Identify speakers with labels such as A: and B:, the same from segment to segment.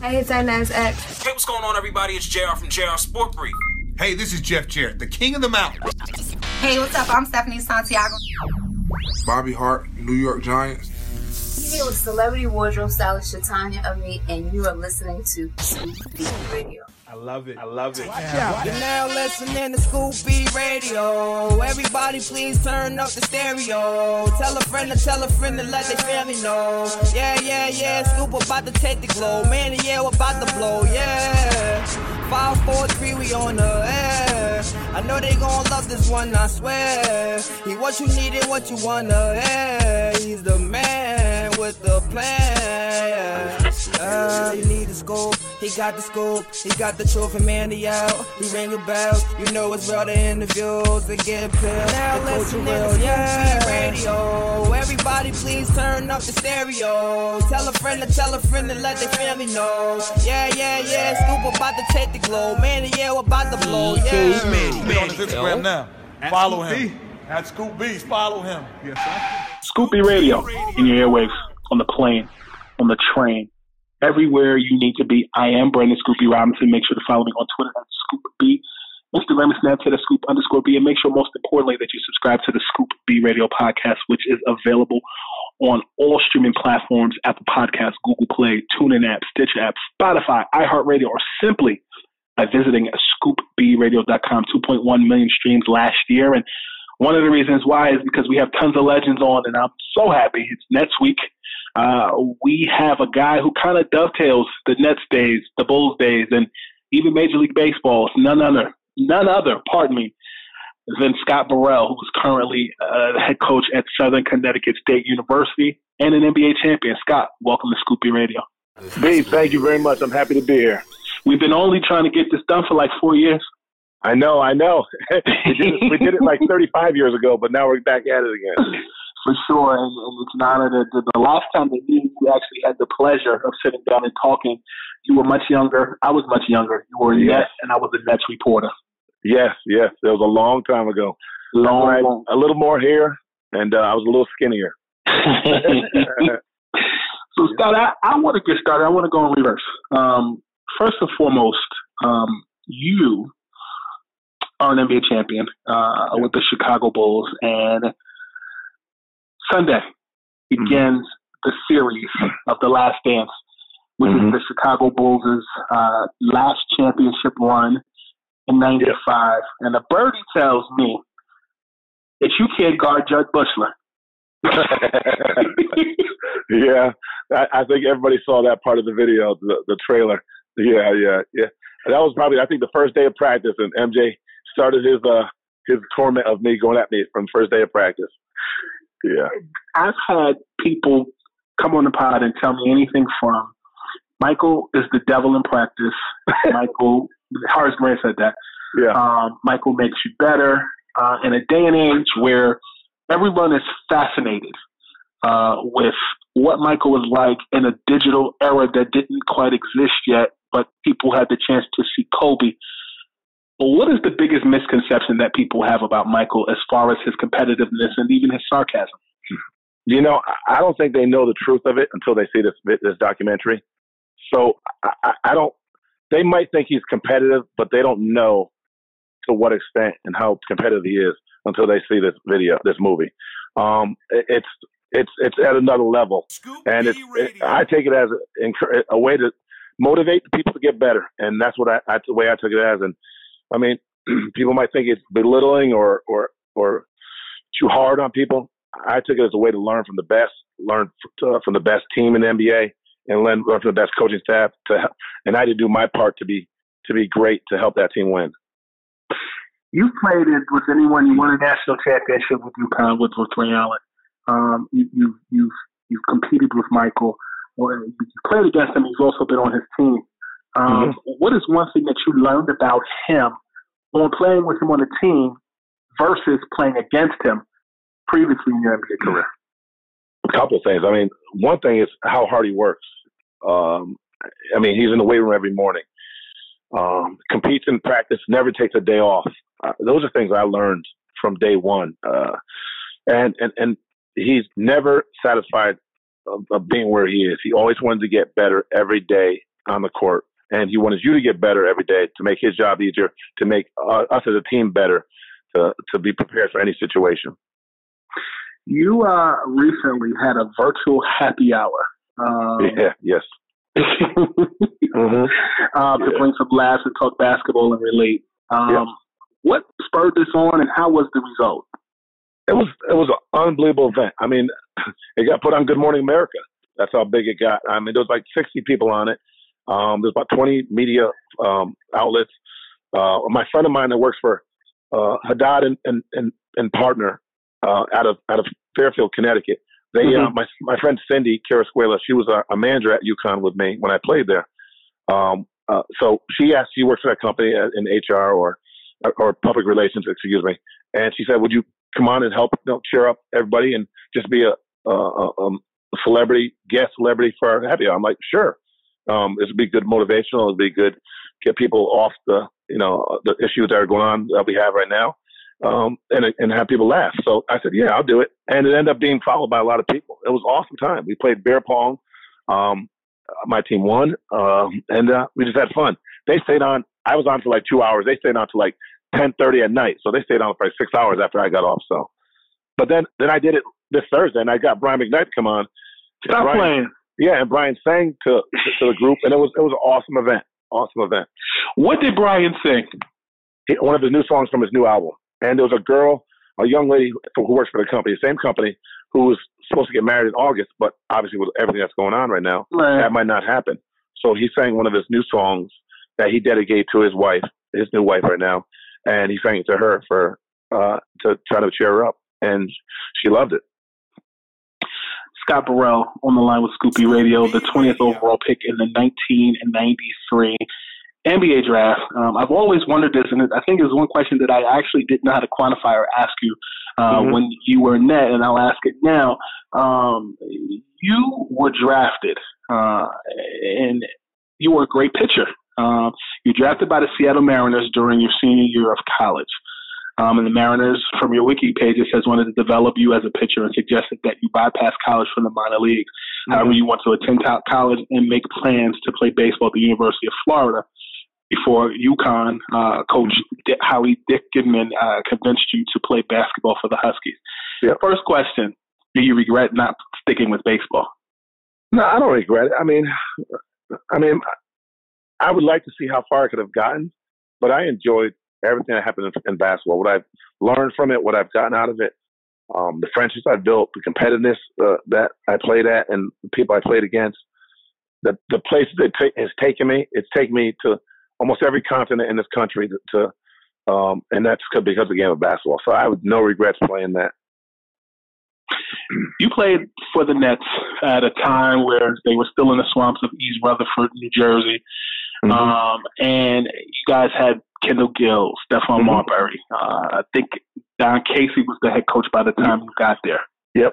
A: Hey, it's Inez X.
B: Hey, what's going on, everybody? It's JR from JR Sport Brief.
C: Hey, this is Jeff Jarrett, the king of the mountain.
A: Hey, what's up? I'm Stephanie Santiago.
D: Bobby Hart, New York Giants.
A: You here with celebrity wardrobe stylist Shatanya Ami, and you are listening to Scoop B Radio.
C: I love it. I love it. Watch out.
E: You're now listening to Scoop B Radio. Everybody, please turn up the stereo. Tell a friend to tell a friend to let their family know. Yeah, yeah, yeah. Scoop about to take the glow. Man, yeah, we're about to blow. Yeah. Five, four, three, we on the air. I know they gon' love this one, I swear. He what you need and what you wanna hear. He's the man with the plan. Uh, you need a scoop. He got the scoop. He got the truth and man, he out. He ring a bell. You know it's real the interviews and get pills. Now
A: The
E: listen
A: culture
E: to
A: real,
E: yeah. radio. Everybody please turn up the stereo. Tell a friend to tell a friend to let their family know. Yeah, yeah, yeah. Scoop about to take the glow. Man, yeah, we're about to blow. Yeah.
C: Be on his Instagram now. Follow him. At Scoop Bees, follow him. Yes, sir.
F: Scoop B Radio in your airwaves, on the plane, on the train, everywhere you need to be. I am Brandon Scoop B Robinson. Make sure to follow me on Twitter at ScoopB, Instagram and Snapchat at Scoop underscore B, and make sure most importantly that you subscribe to the Scoop B Radio podcast, which is available on all streaming platforms, Apple Podcasts, Google Play, TuneIn app, Stitcher app, Spotify, iHeartRadio, or simply by visiting scoopbradio.com. 2.1 million streams last year. And one of the reasons why is because we have tons of legends on, and I'm so happy. It's Nets week. Uh, we have a guy who kind of dovetails the Nets days, the Bulls days, and even Major League Baseball. It's none other, none other, pardon me, than Scott Burrell, who's currently uh, the head coach at Southern Connecticut State University and an NBA champion. Scott, welcome to Scoop B Radio.
G: B, thank you very much. I'm happy to be here.
F: We've been only trying to get this done for like four years.
G: I know, I know. we, did it, we did it like 35 years ago, but now we're back at it again.
F: For sure, and, and it's an honor the, the last time that we actually had the pleasure of sitting down and talking, you were much younger. I was much younger. You were a
G: Yes.
F: Nets, and I was a Nets reporter.
G: Yes, yes. It was a long time ago.
F: Long, long.
G: a little more hair, and uh, I was a little skinnier.
F: so, Scott, I, I want to get started. I want to go in reverse. Um, first and foremost, um, you are an NBA champion uh, with the Chicago Bulls, and Sunday begins the series of the Last Dance, which is the Chicago Bulls' uh, last championship run in '95. And the birdie tells me that you can't guard Jud Buechler.
G: yeah, I, I think everybody saw that part of the video, the, the trailer. Yeah, yeah, yeah. That was probably, I think, the first day of practice, and MJ started his uh his torment of me going at me from first day of practice. Yeah.
F: I've had people come on the pod and tell me anything from Michael is the devil in practice. Michael, Horace Grant said that.
G: Yeah.
F: Um, Michael makes you better. Uh, in a day and age where everyone is fascinated uh, with what Michael was like in a digital era that didn't quite exist yet, but people had the chance to see Kobe. But what is the biggest misconception that people have about Michael as far as his competitiveness and even his sarcasm?
G: You know, I don't think they know the truth of it until they see this this documentary. So I, I don't. They might think he's competitive, but they don't know to what extent and how competitive he is until they see this video, this movie. Um, it, it's it's it's at another level, and it's it, I take it as a, a, way to motivate people to get better, and that's what I that's the way I took it as. And I mean, people might think it's belittling or or or too hard on people. I took it as a way to learn from the best, learn from the best team in the NBA, and learn, from the best coaching staff. To and I to do my part to be to be great to help that team win.
F: You've played it with anyone you won a national championship with UConn with with Ray Allen. Um, you, you you've you've competed with Michael, or you played against him. You've also been on his team. Um, mm-hmm. What is one thing that you learned about him on playing with him on the team versus playing against him previously in your NBA career?
G: A couple of things. I mean, one thing is how hard he works. Um, I mean, he's in the weight room every morning. Um, competes in practice, never takes a day off. Uh, those are things I learned from day one. Uh, and, and, and he's never satisfied of, of, being where he is. He always wanted to get better every day on the court. And he wanted you to get better every day to make his job easier, to make uh, us as a team better, to, to be prepared for any situation.
F: You uh, recently had a virtual happy hour. Um,
G: yeah, yes.
F: mm-hmm. um, to bring some laughs and talk basketball and relate. Um, yeah. What spurred this on, and how was the result?
G: It was it was an unbelievable event. I mean, it got put on Good Morning America. That's how big it got. I mean, there was like 60 people on it. Um, there's about 20 media um, outlets. Uh, my friend of mine that works for uh, Haddad and, and, and, and partner uh, out of out of Fairfield, Connecticut. They, mm-hmm. uh, my my friend Cindy Carasquela, she was a, a, manager at UConn with me when I played there. Um, uh, so she asked, she works for that company in HR or or public relations, excuse me, and she said, "Would you come on and help, you know, cheer up everybody and just be a, a, a, a celebrity guest celebrity for our happy hour?" I'm like, "Sure." Um, would be good motivational. It'd be good get people off the you know the issues that are going on that we have right now um, and and have people laugh. So I said, yeah, I'll do it, and it ended up being followed by a lot of people. It was awesome time. We played beer pong. Um, my team won, um, and uh, we just had fun. They stayed on. I was on for like two hours. They stayed on to like ten thirty at night. So they stayed on for like six hours after I got off. So, but then then I did it this Thursday, and I got Brian McKnight to come on.
F: Stop
G: Brian,
F: playing.
G: Yeah, and Brian sang to to the group, and it was it was an awesome event. Awesome event.
F: What did Brian sing?
G: One of his new songs from his new album. And there was a girl, a young lady who works for the company, the same company, who was supposed to get married in August, but obviously with everything that's going on right now, right. that might not happen. So he sang one of his new songs that he dedicated to his wife, his new wife right now, and he sang it to her for uh, to try to cheer her up, and she loved it.
F: Scott Burrell on the line with Scoop B Radio, the 20th overall pick in the 1993 NBA draft, um, I've always wondered this, and I think it's one question that I actually didn't know how to quantify or ask you uh, mm-hmm. when you were net, and I'll ask it now. Um, you were drafted, uh, and you were a great pitcher. Um, you drafted by the Seattle Mariners during your senior year of college. Um, and the Mariners, from your wiki page, it says wanted to develop you as a pitcher and suggested that you bypass college from the minor leagues. Mm-hmm. However, you want to attend college and make plans to play baseball at the University of Florida before UConn uh, coach Howie Dick Goodman uh, convinced you to play basketball for the Huskies.
G: Yep.
F: First question: Do you regret not sticking with baseball?
G: No, I don't regret it. I mean, I mean, I would like to see how far I could have gotten, but I enjoyed everything that happened in, in basketball. What I've learned from it, what I've gotten out of it, um, the friendships I built, the competitiveness uh, that I played at, and the people I played against. The the places it ta- has taken me, it's taken me to almost every continent in this country to, to um, and that's because of the game of basketball. So I have no regrets playing that.
F: You played for the Nets at a time where they were still in the swamps of East Rutherford, New Jersey. Mm-hmm. Um, and you guys had Kendall Gill, Stephon mm-hmm. Marbury. Uh, I think Don Casey was the head coach by the time you got there.
G: Yep.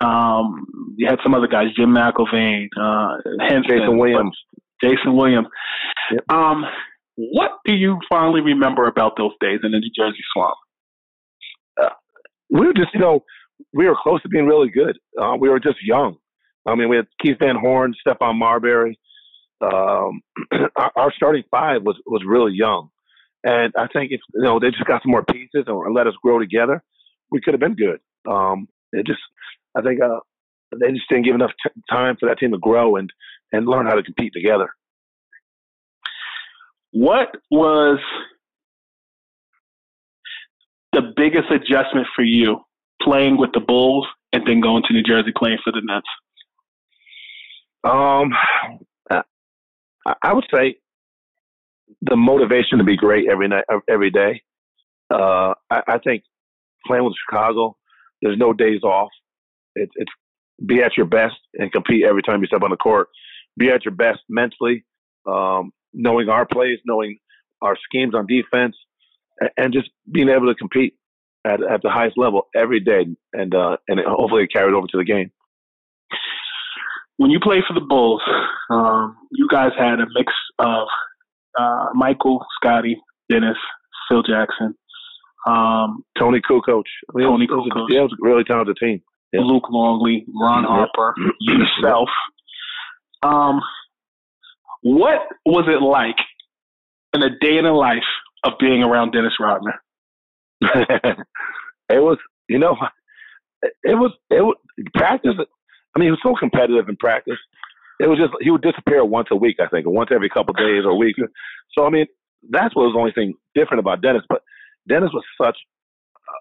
F: Um, you had some other guys, Jim McIlvaine, uh, Henson,
G: Jason Williams.
F: Jason Williams. Yep. Um, what do you fondly remember about those days in the New Jersey Swamp?
G: Uh, we were just, you know, we were close to being really good. Uh, we were just young. I mean, we had Keith Van Horn, Stephon Marbury. Um, our, our, starting five was was really young, and I think if you know they just got some more pieces and let us grow together, we could have been good. Um, it just, I think, uh, they just didn't give enough t- time for that team to grow and and learn how to compete together.
F: What was the biggest adjustment for you playing with the Bulls and then going to New Jersey playing for the Nets?
G: Um, I would say the motivation to be great every night, every day. Uh, I, I think playing with Chicago, there's no days off. It's it's be at your best and compete every time you step on the court. Be at your best mentally, um, knowing our plays, knowing our schemes on defense, and just being able to compete at, at the highest level every day, and uh, and hopefully it carried over to the game.
F: When you played for the Bulls, um, you guys had a mix of uh, Michael, Scottie, Dennis, Phil Jackson, um,
G: Toni Kukoc.
F: I mean, Toni Kukoc.
G: Yeah, it was a really talented team.
F: Yeah. Luke Longley, Ron Harper, yourself. Um, what was it like in a day in the life of being around Dennis Rodman?
G: it was, you know, it was it was practice. I mean, he was so competitive in practice. It was just he would disappear once a week, I think, or once every couple of days or a week. So I mean, that's what was the only thing different about Dennis. But Dennis was such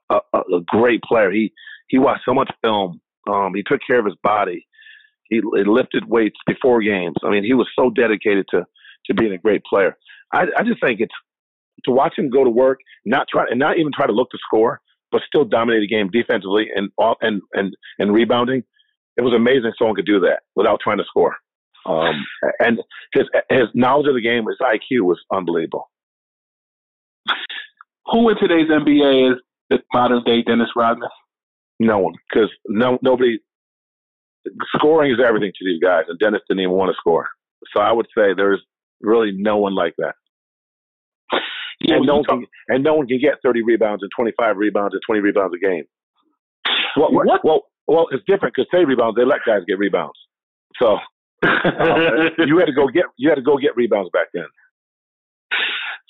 G: a, a, a great player. He he watched so much film. Um, he took care of his body. He, he lifted weights before games. I mean, he was so dedicated to to being a great player. I, I just think it's to watch him go to work, not try and not even try to look to score, but still dominate the game defensively and and and and rebounding. It was amazing someone could do that without trying to score. Um, and his his knowledge of the game, his IQ was unbelievable.
F: Who in today's NBA is the modern day Dennis Rodman?
G: No one, because no nobody. Scoring is everything to these guys, and Dennis didn't even want to score. So I would say there's really no one like that. Yeah, and no one can, and no one can get 30 rebounds and 25 rebounds and 20 rebounds a game. Well, what? well, well, it's different because 30 rebounds they let guys get rebounds. So you had to go get you had to go get rebounds back then.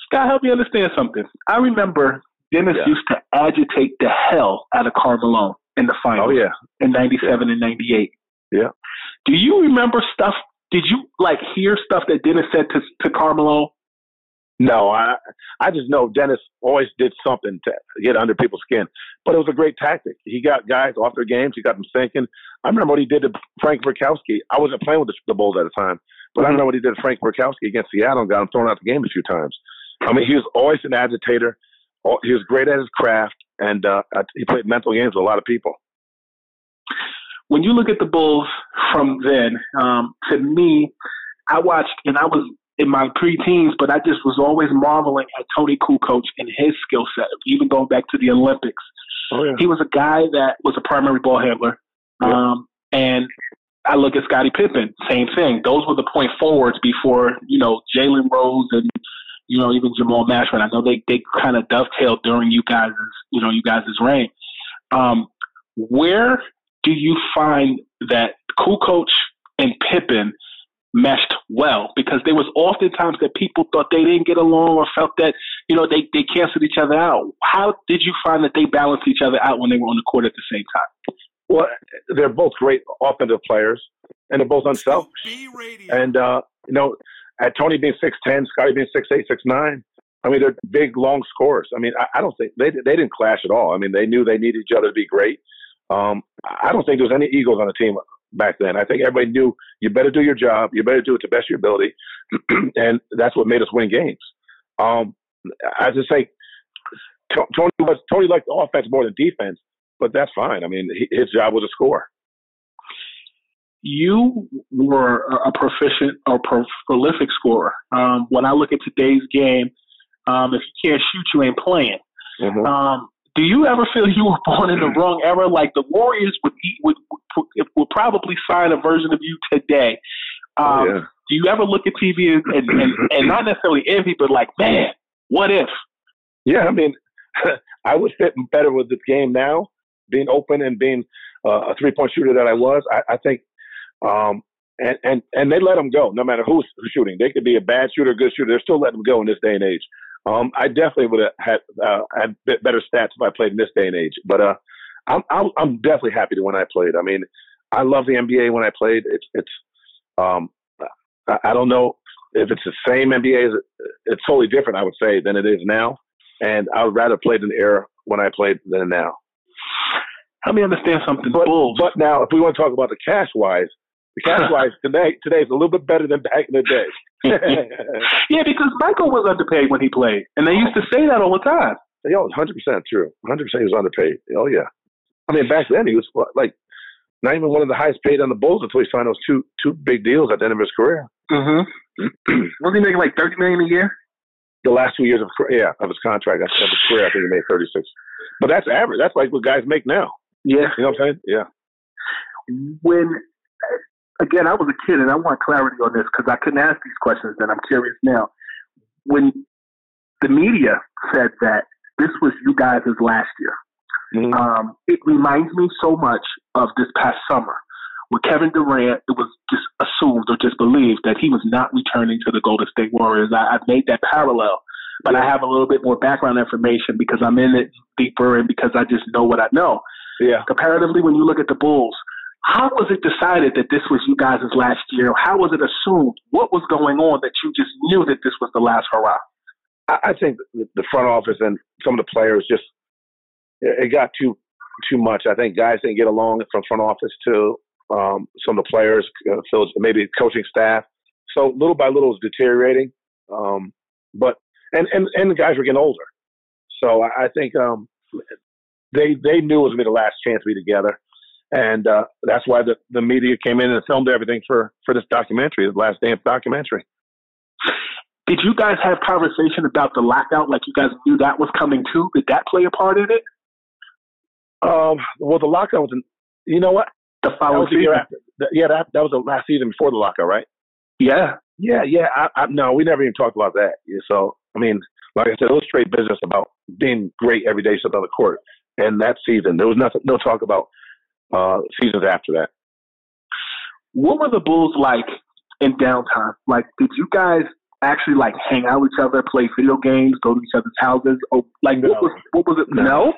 F: Scott, help me understand something. I remember Dennis yeah. used to agitate the hell out of Karl Malone in the finals.
G: Oh yeah,
F: in '97 and '98.
G: Yeah.
F: Do you remember stuff? Did you like hear stuff that Dennis said to to Karl Malone?
G: No, I I just know Dennis always did something to get under people's skin. But it was a great tactic. He got guys off their games. He got them thinking. I remember what he did to Frank Brickowski. I wasn't playing with the, the Bulls at the time, but mm-hmm. I remember what he did to Frank Brickowski against Seattle and got him thrown out the game a few times. I mean, he was always an agitator. He was great at his craft, and uh, he played mental games with a lot of people.
F: When you look at the Bulls from then, um, to me, I watched, and I was in my pre-teens, but I just was always marveling at Toni Kukoc and his skill set, even going back to the Olympics.
G: Oh, yeah.
F: He was a guy that was a primary ball handler. Yeah. Um, and I look at Scottie Pippen, same thing. Those were the point forwards before, you know, Jalen Rose and you know, even Jamal Mashburn. I know they they kind of dovetailed during you guys' you know you guys' reign. Um, where do you find that Kukoc and Pippen meshed well? Because there was oftentimes that people thought they didn't get along or felt that you know they they canceled each other out. How did you find that they balanced each other out when they were on the court at the same time?
G: Well, they're both great offensive players, and they're both unselfish. And uh, you know, at Toni being six ten, Scottie being six eight, six nine. I mean, they're big, long scores. I mean, I, I, don't think they they didn't clash at all. I mean, they knew they needed each other to be great. Um, I don't think there was any egos on the team back then. I think everybody knew you better do your job, you better do it to best of your ability, and that's what made us win games. Um, I just say Toni was Toni liked offense more than defense, but that's fine. I mean, his job was to score
F: you were a proficient or prolific scorer. Um, when I look at today's game, um, if you can't shoot, you ain't playing. Mm-hmm. Um, do you ever feel you were born in the wrong era? Like the Warriors would would would, would probably sign a version of you today. Um,
G: oh, yeah.
F: Do you ever look at TV and, and, and, and not necessarily envy, but like, man, what if?
G: Yeah, I mean, I would fit better with this game now, being open and being uh, a three point shooter that I was. I, I think, um, and and and they let them go no matter who's, who's shooting. They could be a bad shooter, a good shooter. They're still letting them go in this day and age. Um, I definitely would have had uh, had better stats if I played in this day and age. But uh, I'm, I'm I'm definitely happy to when I played. I mean, I love the NBA when I played. It's it's um, I, I don't know if it's the same NBA. It's totally different, I would say, than it is now. And I would rather play in the era when I played than now.
F: Help me understand something.
G: But, but now, if we want to talk about the cash wise, the cash wise today today is a little bit better than back in the day.
F: Yeah, because Michael was underpaid when he played, and they used to say that all the time.
G: Yo, hundred percent true. Hundred percent he was underpaid. Oh yeah. I mean, back then he was like not even one of the highest paid on the Bulls until he signed those two two big deals at the end of his career.
F: Mm-hmm. was he making like thirty million a year?
G: The last two years of yeah of his contract, of his career, I think he made thirty six. But that's average. That's like what guys make now.
F: Yeah,
G: you know what I'm saying? Yeah.
F: When again, I was a kid, and I want clarity on this because I couldn't ask these questions. And I'm curious now. When the media said that this was you guys' last year, mm-hmm. um, it reminds me so much of this past summer with Kevin Durant. It was just assumed or just believed that he was not returning to the Golden State Warriors. I, I've made that parallel, but I have a little bit more background information because I'm in it deeper and because I just know what I know.
G: Yeah.
F: Comparatively, when you look at the Bulls, how was it decided that this was you guys' last year? How was it assumed? What was going on that you just knew that this was the last hurrah?
G: I think the front office and some of the players just it got too too much. I think guys didn't get along from front office to um, some of the players, uh, maybe coaching staff. So little by little, it's deteriorating. Um, but and and and the guys were getting older. So I, I think um, they they knew it was gonna be the last chance to be together and uh, that's why the, the media came in and filmed everything for for this documentary, the Last Dance documentary.
F: Did you guys have conversation about the lockout? Like you guys knew that was coming too? Did that play a part in it?
G: Um, well, the lockout was, in, you know what?
F: The following
G: season. After, yeah, that that was the last season before the lockout, right?
F: Yeah,
G: yeah, yeah. I, I, no, we never even talked about that. So, I mean, like I said, it was straight business about being great every day stuff on the court. And that season, there was nothing, no talk about uh, seasons after that.
F: What were the Bulls like in downtime? Like, did you guys actually like hang out with each other, play video games, go to each other's houses? Or like, no. what was what was it? No,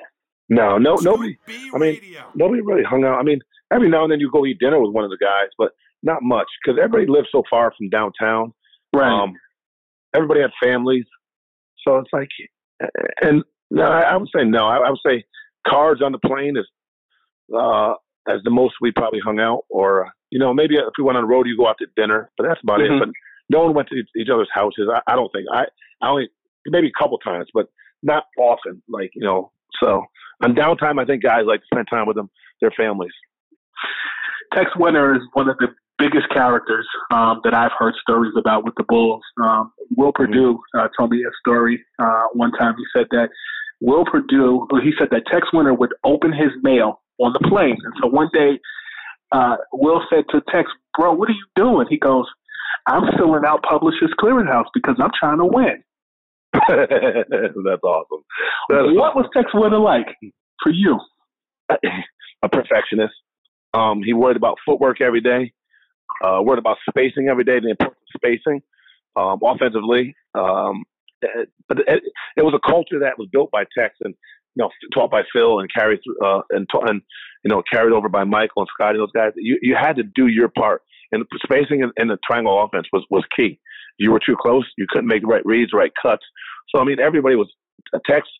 G: no, no, nobody. I mean, nobody really hung out. I mean, every now and then you go eat dinner with one of the guys, but not much because everybody lives so far from downtown.
F: Right.
G: Um, everybody had families, so it's like, and no, I, I would say no. I, I would say cards on the plane is uh, as the most we probably hung out, or you know maybe if we went on the road, you go out to dinner, but that's about mm-hmm. it. But no one went to each other's houses. I, I don't think I I only maybe a couple times, but not often. Like you know, so on downtime, I think guys like to spend time with them, their families.
F: Tex Winter is one of the biggest characters um, that I've heard stories about with the Bulls. Um, Will mm-hmm. Uh, told me a story uh, one time. He said that Will Perdue, he said that Tex Winter would open his mail on the plane. And so one day, uh, Will said to Tex, "Bro, what are you doing?" He goes, "I'm filling out Publishers Clearinghouse because I'm trying to win."
G: That's awesome. That's
F: what awesome. was Tex Winter like for you?
G: A perfectionist. Um, he worried about footwork every day. Uh, worried about spacing every day, the importance of spacing, um, offensively. Um, but it, it, was a culture that was built by Tex, and you know, taught by Phil and carried uh, and, and you know, carried over by Michael and Scottie, those guys. You you had to do your part, and spacing in, in the triangle offense was was key. You were too close, you couldn't make the right reads, right cuts. So I mean, everybody was a text.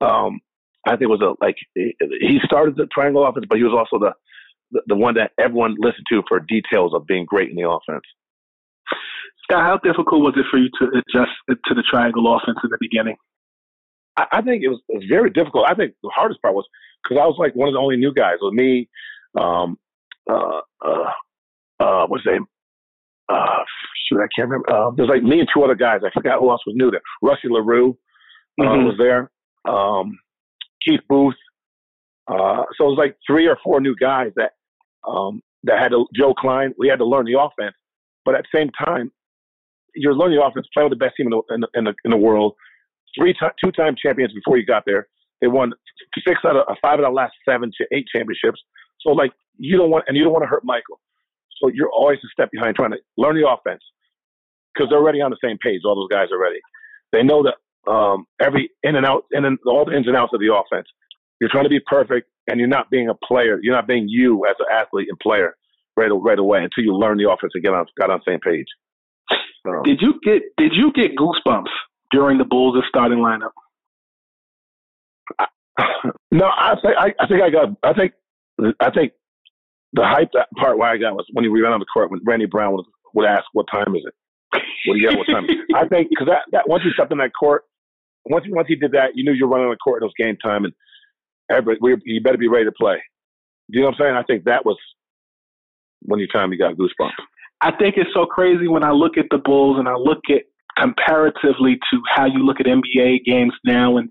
G: Um, I think was a like he started the triangle offense, but he was also the the one that everyone listened to for details of being great in the offense.
F: Scott, how difficult was it for you to adjust to the triangle offense in the beginning?
G: I, I think it was, it was very difficult. I think the hardest part was because I was like one of the only new guys. With me, um, uh, uh, uh, what's his name? Uh, shoot, I can't remember. Uh, there's like me and two other guys. I forgot who else was new there. Rusty LaRue uh, mm-hmm. was there. Um, Keith Booth. Uh, so it was like three or four new guys that um, that had to, Joe Kleine. We had to learn the offense, but at the same time, you're learning the offense. playing with the best team in the in the, in the, in the world. Three time, two time champions before you got there. They won six out of five out of the last seven to eight championships. So like you don't want and you don't want to hurt Michael. So you're always a step behind trying to learn the offense because they're already on the same page. All those guys already. They know that um, every in and out and all the ins and outs of the offense. You're trying to be perfect, and you're not being a player. You're not being you as an athlete and player right right away until you learn the offense and get on got on the same page.
F: Did you get Did you get goosebumps during the Bulls' starting lineup?
G: No, I think I, I think I got. I think I think the hype that part why I got was when we ran on the court when Randy Brown would, would ask, "What time is it?" What do you got? What time? I think because that, that once you stepped in that court, once once he did that, you knew you were running on the court. It was game time, and everybody, we, you better be ready to play. Do you know what I'm saying? I think that was when you time you got goosebumps.
F: I think it's so crazy when I look at the Bulls and I look at comparatively to how you look at NBA games now, and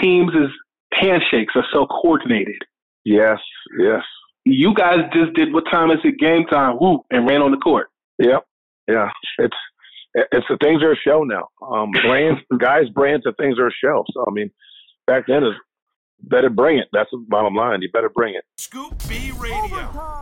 F: teams' is handshakes are so coordinated.
G: Yes, yes.
F: You guys just did what time is it game time? Woo, and ran on the court.
G: Yep. Yeah. It's it's the things are a show now. Um, brands, guys, brands, and things are a show. So I mean, back then is better bring it. That's the bottom line. You better bring it.
B: Scoop B Radio.